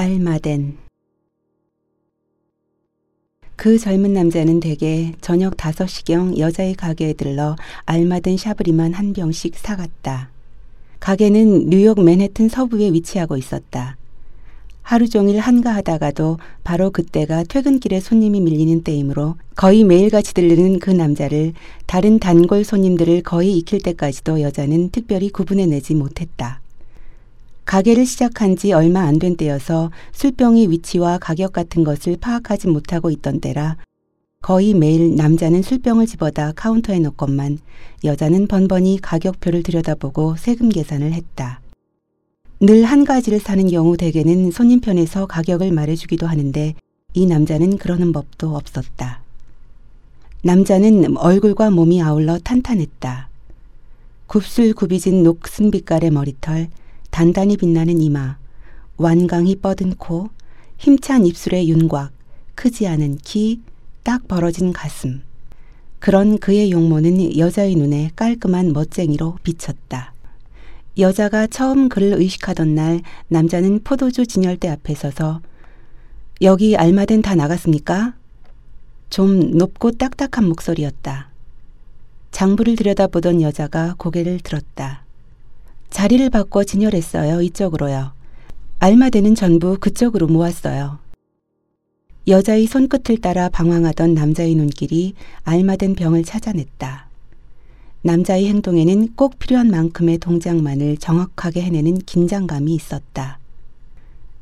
알마덴 그 젊은 남자는 대개 저녁 5시경 여자의 가게에 들러 알마덴 샤브리만 한 병씩 사갔다. 가게는 뉴욕 맨해튼 서부에 위치하고 있었다. 하루 종일 한가하다가도 바로 그때가 퇴근길에 손님이 밀리는 때이므로 거의 매일같이 들르는 그 남자를 다른 단골 손님들을 거의 익힐 때까지도 여자는 특별히 구분해내지 못했다. 가게를 시작한 지 얼마 안 된 때여서 술병의 위치와 가격 같은 것을 파악하지 못하고 있던 때라 거의 매일 남자는 술병을 집어다 카운터에 놓건만 여자는 번번이 가격표를 들여다보고 세금 계산을 했다. 늘 한 가지를 사는 경우 대개는 손님 편에서 가격을 말해주기도 하는데 이 남자는 그러는 법도 없었다. 남자는 얼굴과 몸이 아울러 탄탄했다. 굽슬 굽이진 녹슨 빛깔의 머리털, 단단히 빛나는 이마, 완강히 뻗은 코, 힘찬 입술의 윤곽, 크지 않은 키, 딱 벌어진 가슴. 그런 그의 용모는 여자의 눈에 깔끔한 멋쟁이로 비쳤다. 여자가 처음 그를 의식하던 날 남자는 포도주 진열대 앞에 서서 여기 알마덴 다 나갔습니까? 좀 높고 딱딱한 목소리였다. 장부를 들여다보던 여자가 고개를 들었다. 자리를 바꿔 진열했어요. 이쪽으로요. 알마대는 전부 그쪽으로 모았어요. 여자의 손끝을 따라 방황하던 남자의 눈길이 알마된 병을 찾아냈다. 남자의 행동에는 꼭 필요한 만큼의 동작만을 정확하게 해내는 긴장감이 있었다.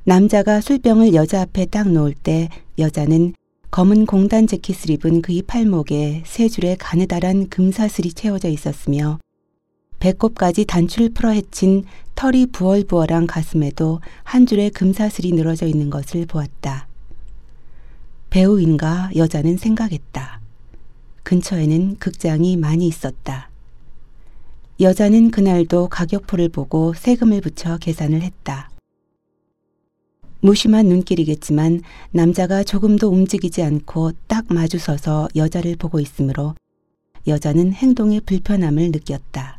남자가 술병을 여자 앞에 딱 놓을 때 여자는 검은 공단 재킷을 입은 그의 팔목에 세 줄의 가느다란 금사슬이 채워져 있었으며 배꼽까지 단추를 풀어 헤친 털이 부얼부얼한 가슴에도 한 줄의 금사슬이 늘어져 있는 것을 보았다. 배우인가 여자는 생각했다. 근처에는 극장이 많이 있었다. 여자는 그날도 가격표를 보고 세금을 붙여 계산을 했다. 무심한 눈길이겠지만 남자가 조금도 움직이지 않고 딱 마주서서 여자를 보고 있으므로 여자는 행동의 불편함을 느꼈다.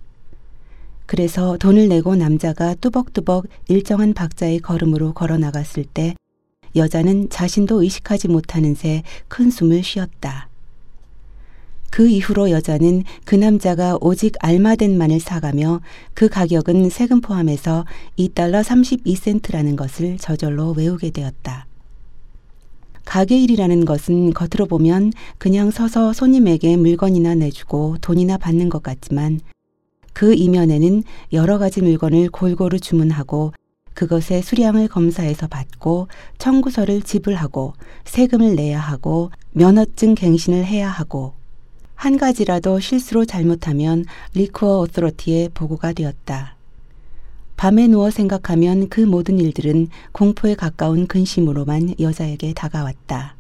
그래서 돈을 내고 남자가 뚜벅뚜벅 일정한 박자의 걸음으로 걸어 나갔을 때 여자는 자신도 의식하지 못하는 새 큰 숨을 쉬었다. 그 이후로 여자는 그 남자가 오직 알마덴만을 사가며 그 가격은 세금 포함해서 2달러 32센트라는 것을 저절로 외우게 되었다. 가게 일이라는 것은 겉으로 보면 그냥 서서 손님에게 물건이나 내주고 돈이나 받는 것 같지만 그 이면에는 여러 가지 물건을 골고루 주문하고 그것의 수량을 검사해서 받고 청구서를 지불하고 세금을 내야 하고 면허증 갱신을 해야 하고 한 가지라도 실수로 잘못하면 Liquor Authority에 보고가 되었다. 밤에 누워 생각하면 그 모든 일들은 공포에 가까운 근심으로만 여자에게 다가왔다.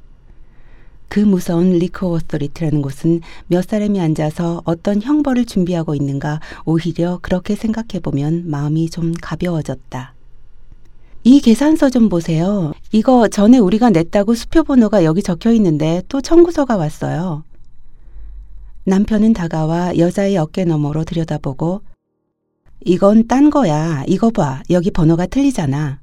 그 무서운 Liquor Authority라는 곳은 몇 사람이 앉아서 어떤 형벌을 준비하고 있는가 오히려 그렇게 생각해보면 마음이 좀 가벼워졌다. 이 계산서 좀 보세요. 이거 전에 우리가 냈다고 수표 번호가 여기 적혀 있는데 또 청구서가 왔어요. 남편은 다가와 여자의 어깨 너머로 들여다보고 이건 딴 거야. 이거 봐. 여기 번호가 틀리잖아.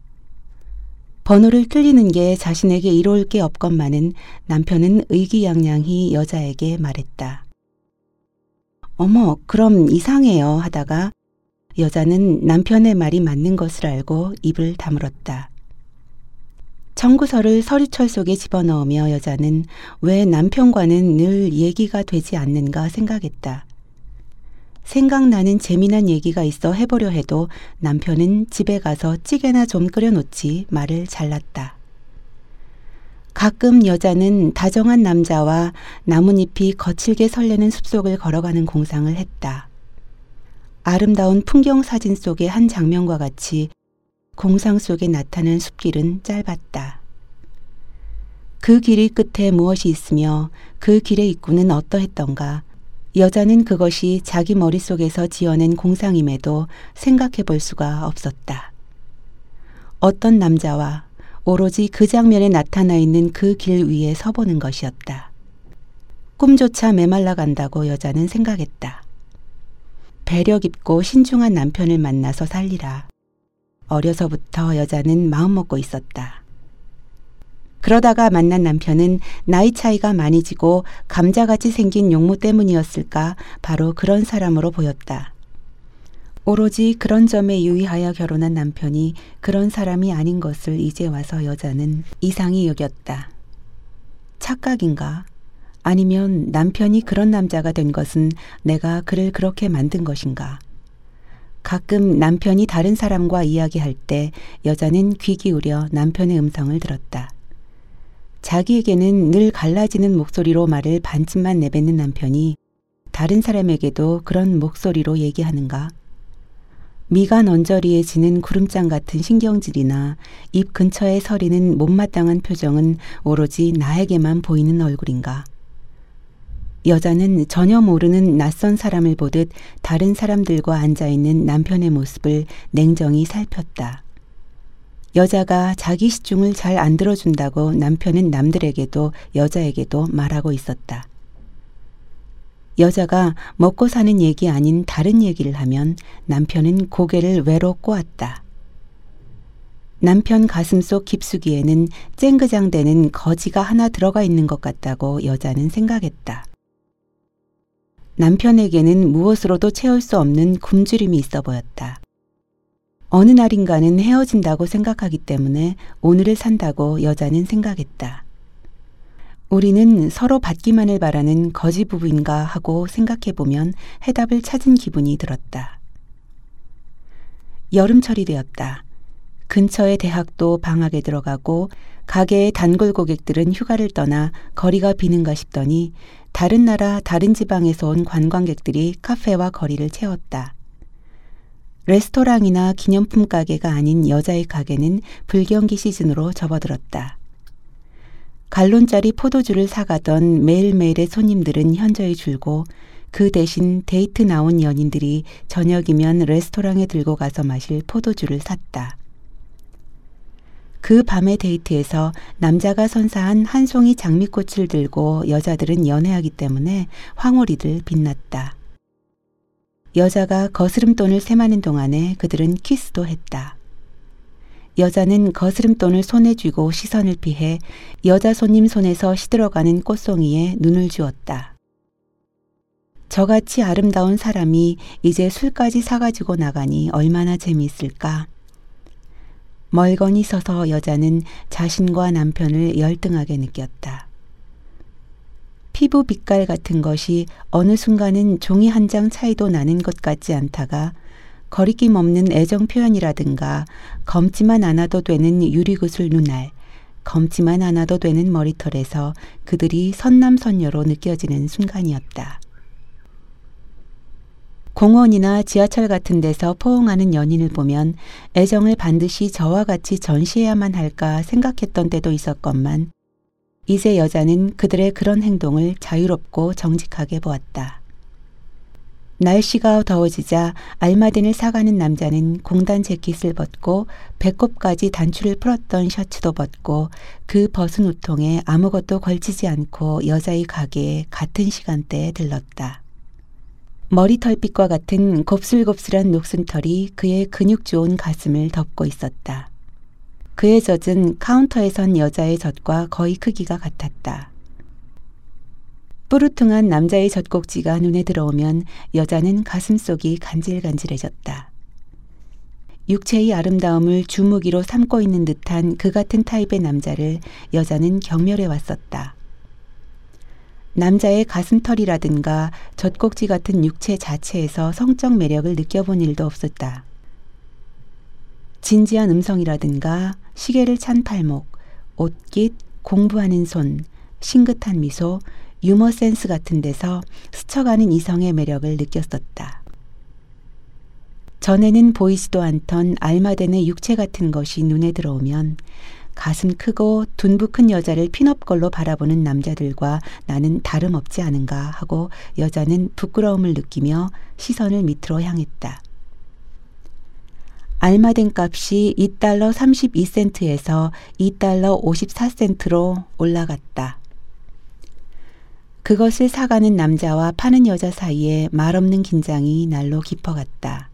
번호를 틀리는 게 자신에게 이로울 게 없건만은 남편은 의기양양히 여자에게 말했다. 어머, 그럼 이상해요 하다가 여자는 남편의 말이 맞는 것을 알고 입을 다물었다. 청구서를 서류철 속에 집어넣으며 여자는 왜 남편과는 늘 얘기가 되지 않는가 생각했다. 생각나는 재미난 얘기가 있어 해보려 해도 남편은 집에 가서 찌개나 좀 끓여놓지 말을 잘랐다. 가끔 여자는 다정한 남자와 나뭇잎이 거칠게 설레는 숲속을 걸어가는 공상을 했다. 아름다운 풍경 사진 속의 한 장면과 같이 공상 속에 나타난 숲길은 짧았다. 그 길이 끝에 무엇이 있으며 그 길의 입구는 어떠했던가 여자는 그것이 자기 머릿속에서 지어낸 공상임에도 생각해 볼 수가 없었다. 어떤 남자와 오로지 그 장면에 나타나 있는 그 길 위에 서보는 것이었다. 꿈조차 메말라 간다고 여자는 생각했다. 배려 깊고 신중한 남편을 만나서 살리라. 어려서부터 여자는 마음먹고 있었다. 그러다가 만난 남편은 나이 차이가 많이 지고 감자같이 생긴 용모 때문이었을까 바로 그런 사람으로 보였다. 오로지 그런 점에 유의하여 결혼한 남편이 그런 사람이 아닌 것을 이제 와서 여자는 이상히 여겼다. 착각인가? 아니면 남편이 그런 남자가 된 것은 내가 그를 그렇게 만든 것인가? 가끔 남편이 다른 사람과 이야기할 때 여자는 귀 기울여 남편의 음성을 들었다. 자기에게는 늘 갈라지는 목소리로 말을 반쯤만 내뱉는 남편이 다른 사람에게도 그런 목소리로 얘기하는가? 미간 언저리에 지는 구름장 같은 신경질이나 입 근처에 서리는 못마땅한 표정은 오로지 나에게만 보이는 얼굴인가? 여자는 전혀 모르는 낯선 사람을 보듯 다른 사람들과 앉아있는 남편의 모습을 냉정히 살폈다. 여자가 자기 시중을 잘 안 들어준다고 남편은 남들에게도 여자에게도 말하고 있었다. 여자가 먹고 사는 얘기 아닌 다른 얘기를 하면 남편은 고개를 외로 꼬았다. 남편 가슴 속 깊숙이에는 쨍그장대는 거지가 하나 들어가 있는 것 같다고 여자는 생각했다. 남편에게는 무엇으로도 채울 수 없는 굶주림이 있어 보였다. 어느 날인가는 헤어진다고 생각하기 때문에 오늘을 산다고 여자는 생각했다. 우리는 서로 받기만을 바라는 거지 부부인가 하고 생각해 보면 해답을 찾은 기분이 들었다. 여름철이 되었다. 근처의 대학도 방학에 들어가고 가게의 단골 고객들은 휴가를 떠나 거리가 비는가 싶더니 다른 나라 다른 지방에서 온 관광객들이 카페와 거리를 채웠다. 레스토랑이나 기념품 가게가 아닌 여자의 가게는 불경기 시즌으로 접어들었다. 갈론짜리 포도주를 사가던 매일매일의 손님들은 현저히 줄고 그 대신 데이트 나온 연인들이 저녁이면 레스토랑에 들고 가서 마실 포도주를 샀다. 그 밤의 데이트에서 남자가 선사한 한 송이 장미꽃을 들고 여자들은 연애하기 때문에 황홀히들 빛났다. 여자가 거스름돈을 셈하는 동안에 그들은 키스도 했다. 여자는 거스름돈을 손에 쥐고 시선을 피해 여자 손님 손에서 시들어가는 꽃송이에 눈을 주었다. 저같이 아름다운 사람이 이제 술까지 사가지고 나가니 얼마나 재미있을까. 멀거니 서서 여자는 자신과 남편을 열등하게 느꼈다. 피부 빛깔 같은 것이 어느 순간은 종이 한 장 차이도 나는 것 같지 않다가 거리낌 없는 애정 표현이라든가 검지만 않아도 되는 유리구슬 눈알, 검지만 않아도 되는 머리털에서 그들이 선남선녀로 느껴지는 순간이었다. 공원이나 지하철 같은 데서 포옹하는 연인을 보면 애정을 반드시 저와 같이 전시해야만 할까 생각했던 때도 있었건만 이제 여자는 그들의 그런 행동을 자유롭고 정직하게 보았다. 날씨가 더워지자 알마딘을 사가는 남자는 공단 재킷을 벗고 배꼽까지 단추를 풀었던 셔츠도 벗고 그 벗은 우통에 아무것도 걸치지 않고 여자의 가게에 같은 시간대에 들렀다. 머리털빛과 같은 곱슬곱슬한 녹슨털이 그의 근육 좋은 가슴을 덮고 있었다. 그의 젖은 카운터에 선 여자의 젖과 거의 크기가 같았다. 뿌르퉁한 남자의 젖꼭지가 눈에 들어오면 여자는 가슴속이 간질간질해졌다. 육체의 아름다움을 주무기로 삼고 있는 듯한 그 같은 타입의 남자를 여자는 경멸해 왔었다. 남자의 가슴털이라든가 젖꼭지 같은 육체 자체에서 성적 매력을 느껴본 일도 없었다. 진지한 음성이라든가 시계를 찬 팔목, 옷깃, 공부하는 손, 싱긋한 미소, 유머 센스 같은 데서 스쳐가는 이성의 매력을 느꼈었다. 전에는 보이지도 않던 알마덴의 육체 같은 것이 눈에 들어오면 가슴 크고 둔부 큰 여자를 핀업걸로 바라보는 남자들과 나는 다름없지 않은가 하고 여자는 부끄러움을 느끼며 시선을 밑으로 향했다. 알마덴 값이 2달러 32센트에서 2달러 54센트로 올라갔다. 그것을 사가는 남자와 파는 여자 사이에 말없는 긴장이 날로 깊어갔다.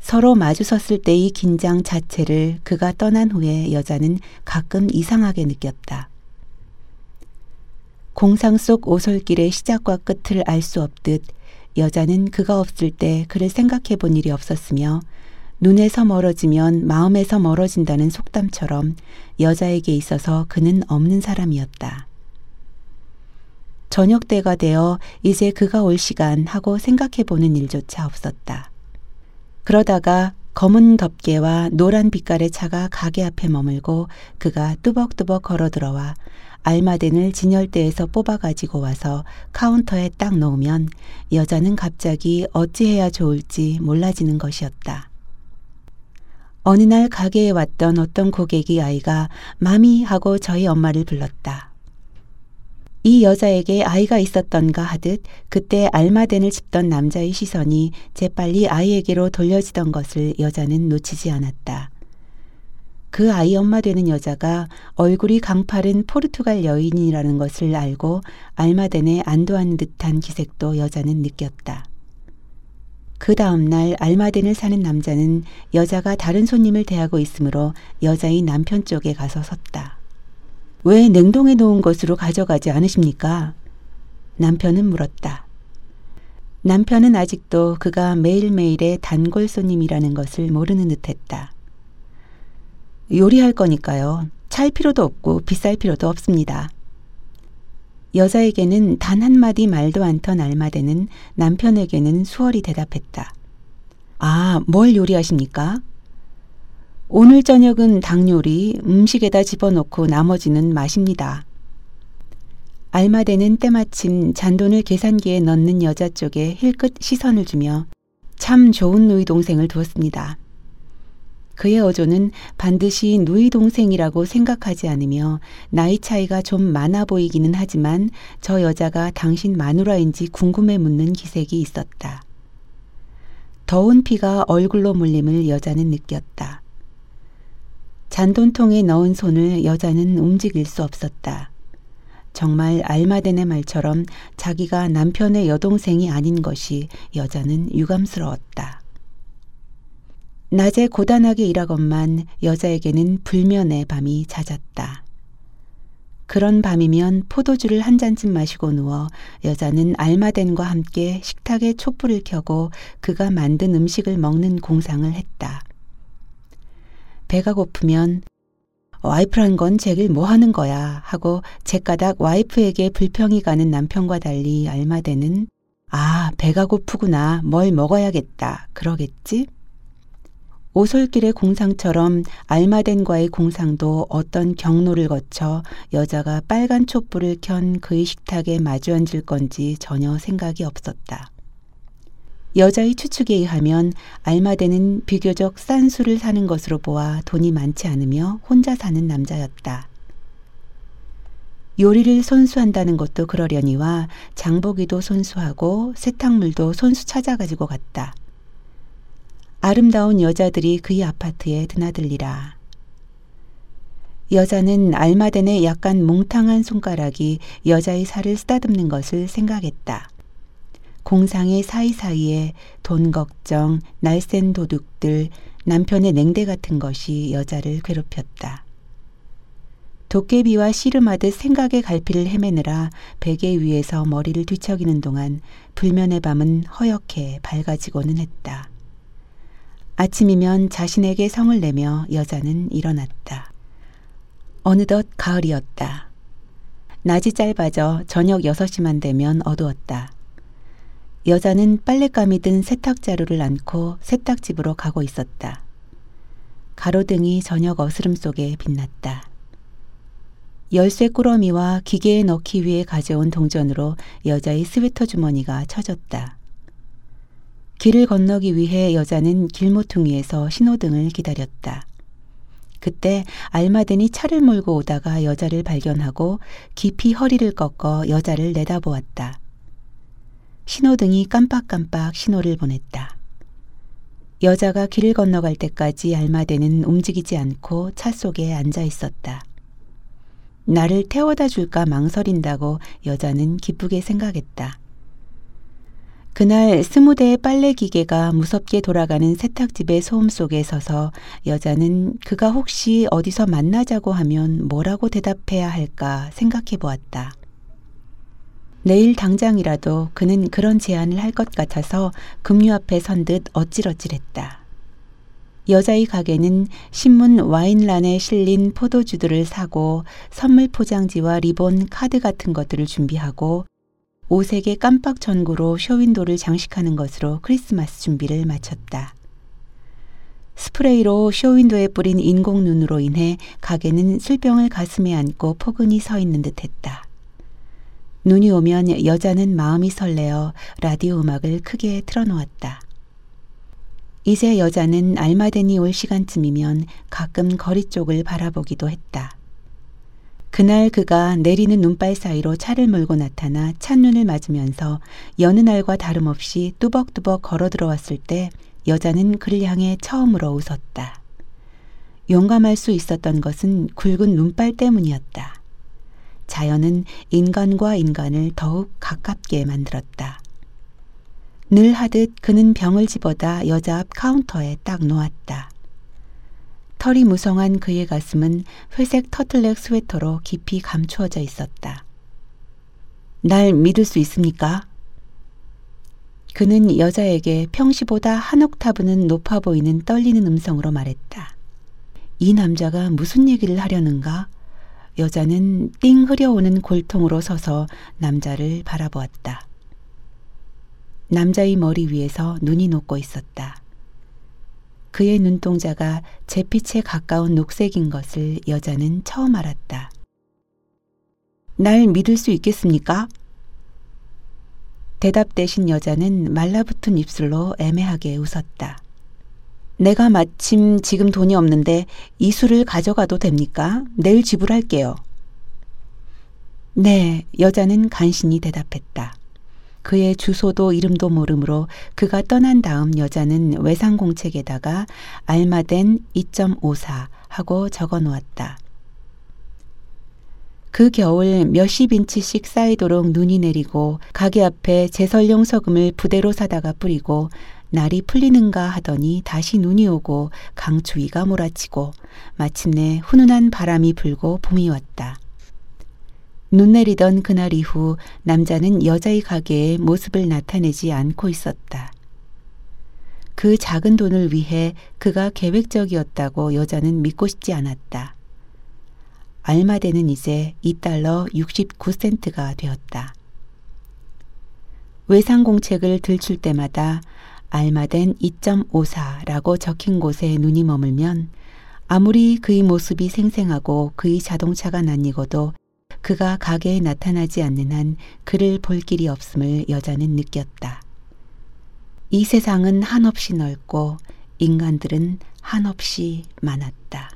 서로 마주섰을 때의 긴장 자체를 그가 떠난 후에 여자는 가끔 이상하게 느꼈다. 공상 속 오솔길의 시작과 끝을 알 수 없듯 여자는 그가 없을 때 그를 생각해 본 일이 없었으며 눈에서 멀어지면 마음에서 멀어진다는 속담처럼 여자에게 있어서 그는 없는 사람이었다. 저녁 때가 되어 이제 그가 올 시간 하고 생각해 보는 일조차 없었다. 그러다가 검은 덮개와 노란 빛깔의 차가 가게 앞에 머물고 그가 뚜벅뚜벅 걸어 들어와 알마덴을 진열대에서 뽑아 가지고 와서 카운터에 딱 놓으면 여자는 갑자기 어찌해야 좋을지 몰라지는 것이었다. 어느 날 가게에 왔던 어떤 고객이 아이가 마미 하고 저희 엄마를 불렀다. 이 여자에게 아이가 있었던가 하듯 그때 알마덴을 짚던 남자의 시선이 재빨리 아이에게로 돌려지던 것을 여자는 놓치지 않았다. 그 아이 엄마 되는 여자가 얼굴이 강파른 포르투갈 여인이라는 것을 알고 알마덴에 안도하는 듯한 기색도 여자는 느꼈다. 그 다음날 알마덴을 사는 남자는 여자가 다른 손님을 대하고 있으므로 여자의 남편 쪽에 가서 섰다. 왜 냉동해 놓은 것으로 가져가지 않으십니까? 남편은 물었다. 남편은 아직도 그가 매일매일의 단골 손님이라는 것을 모르는 듯 했다. 요리할 거니까요. 찰 필요도 없고 비쌀 필요도 없습니다. 여자에게는 단 한마디 말도 않던 알마데는 남편에게는 수월히 대답했다. 아, 뭘 요리하십니까? 오늘 저녁은 닭 요리, 음식에다 집어넣고 나머지는 마십니다. 알마데는 때마침 잔돈을 계산기에 넣는 여자 쪽에 힐끗 시선을 주며 참 좋은 누이 동생을 두었습니다. 그의 어조는 반드시 누이 동생이라고 생각하지 않으며 나이 차이가 좀 많아 보이기는 하지만 저 여자가 당신 마누라인지 궁금해 묻는 기색이 있었다. 더운 피가 얼굴로 물림을 여자는 느꼈다. 잔돈통에 넣은 손을 여자는 움직일 수 없었다. 정말 알마덴의 말처럼 자기가 남편의 여동생이 아닌 것이 여자는 유감스러웠다. 낮에 고단하게 일하건만 여자에게는 불면의 밤이 잦았다. 그런 밤이면 포도주를 한 잔쯤 마시고 누워 여자는 알마덴과 함께 식탁에 촛불을 켜고 그가 만든 음식을 먹는 공상을 했다. 배가 고프면 와이프란 건 쟤길 뭐 하는 거야 하고 제까닥 와이프에게 불평이 가는 남편과 달리 알마덴은 아, 배가 고프구나. 뭘 먹어야겠다. 그러겠지? 오솔길의 공상처럼 알마덴과의 공상도 어떤 경로를 거쳐 여자가 빨간 촛불을 켠 그의 식탁에 마주 앉을 건지 전혀 생각이 없었다. 여자의 추측에 의하면 알마덴은 비교적 싼 술을 사는 것으로 보아 돈이 많지 않으며 혼자 사는 남자였다. 요리를 손수한다는 것도 그러려니와 장보기도 손수하고 세탁물도 손수 찾아가지고 갔다. 아름다운 여자들이 그의 아파트에 드나들리라. 여자는 알마덴의 약간 몽탕한 손가락이 여자의 살을 쓰다듬는 것을 생각했다. 공상의 사이사이에 돈 걱정, 날쌘 도둑들, 남편의 냉대 같은 것이 여자를 괴롭혔다. 도깨비와 씨름하듯 생각의 갈피를 헤매느라 베개 위에서 머리를 뒤척이는 동안 불면의 밤은 허옇게 밝아지고는 했다. 아침이면 자신에게 성을 내며 여자는 일어났다. 어느덧 가을이었다. 낮이 짧아져 저녁 6시만 되면 어두웠다. 여자는 빨랫감이 든 세탁자루를 안고 세탁집으로 가고 있었다. 가로등이 저녁 어스름 속에 빛났다. 열쇠 꾸러미와 기계에 넣기 위해 가져온 동전으로 여자의 스웨터 주머니가 쳐졌다. 길을 건너기 위해 여자는 길모퉁이에서 신호등을 기다렸다. 그때 알마덴이 차를 몰고 오다가 여자를 발견하고 깊이 허리를 꺾어 여자를 내다보았다. 신호등이 깜빡깜빡 신호를 보냈다. 여자가 길을 건너갈 때까지 알마덴은 움직이지 않고 차 속에 앉아 있었다. 나를 태워다 줄까 망설인다고 여자는 기쁘게 생각했다. 그날 스무 대의 빨래 기계가 무섭게 돌아가는 세탁집의 소음 속에 서서 여자는 그가 혹시 어디서 만나자고 하면 뭐라고 대답해야 할까 생각해 보았다. 내일 당장이라도 그는 그런 제안을 할 것 같아서 급류 앞에 선 듯 어찔어찔했다. 여자의 가게는 신문 와인란에 실린 포도주들을 사고 선물 포장지와 리본, 카드 같은 것들을 준비하고 오색의 깜빡 전구로 쇼윈도를 장식하는 것으로 크리스마스 준비를 마쳤다. 스프레이로 쇼윈도에 뿌린 인공 눈으로 인해 가게는 술병을 가슴에 안고 포근히 서 있는 듯 했다. 눈이 오면 여자는 마음이 설레어 라디오 음악을 크게 틀어놓았다. 이제 여자는 알마덴이 올 시간쯤이면 가끔 거리 쪽을 바라보기도 했다. 그날 그가 내리는 눈발 사이로 차를 몰고 나타나 찬눈을 맞으면서 여느 날과 다름없이 뚜벅뚜벅 걸어 들어왔을 때 여자는 그를 향해 처음으로 웃었다. 용감할 수 있었던 것은 굵은 눈발 때문이었다. 자연은 인간과 인간을 더욱 가깝게 만들었다. 늘 하듯 그는 병을 집어다 여자 앞 카운터에 딱 놓았다. 털이 무성한 그의 가슴은 회색 터틀넥 스웨터로 깊이 감추어져 있었다. 날 믿을 수 있습니까? 그는 여자에게 평시보다 한 옥타브는 높아 보이는 떨리는 음성으로 말했다. 이 남자가 무슨 얘기를 하려는가? 여자는 띵 흐려오는 골통으로 서서 남자를 바라보았다. 남자의 머리 위에서 눈이 녹고 있었다. 그의 눈동자가 잿빛에 가까운 녹색인 것을 여자는 처음 알았다. 날 믿을 수 있겠습니까? 대답 대신 여자는 말라붙은 입술로 애매하게 웃었다. 내가 마침 지금 돈이 없는데 이 술을 가져가도 됩니까? 내일 지불할게요. 네, 여자는 간신히 대답했다. 그의 주소도 이름도 모르므로 그가 떠난 다음 여자는 외상공책에다가 알마덴 2.54 하고 적어 놓았다. 그 겨울 몇십 인치씩 쌓이도록 눈이 내리고 가게 앞에 제설용 소금을 부대로 사다가 뿌리고 날이 풀리는가 하더니 다시 눈이 오고 강추위가 몰아치고 마침내 훈훈한 바람이 불고 봄이 왔다. 눈 내리던 그날 이후 남자는 여자의 가게에 모습을 나타내지 않고 있었다. 그 작은 돈을 위해 그가 계획적이었다고 여자는 믿고 싶지 않았다. 알마데는 이제 2달러 69센트가 되었다. 외상공책을 들출 때마다 알마덴 2.54라고 적힌 곳에 눈이 머물면 아무리 그의 모습이 생생하고 그의 자동차가 낯익어도 그가 가게에 나타나지 않는 한 그를 볼 길이 없음을 여자는 느꼈다. 이 세상은 한없이 넓고 인간들은 한없이 많았다.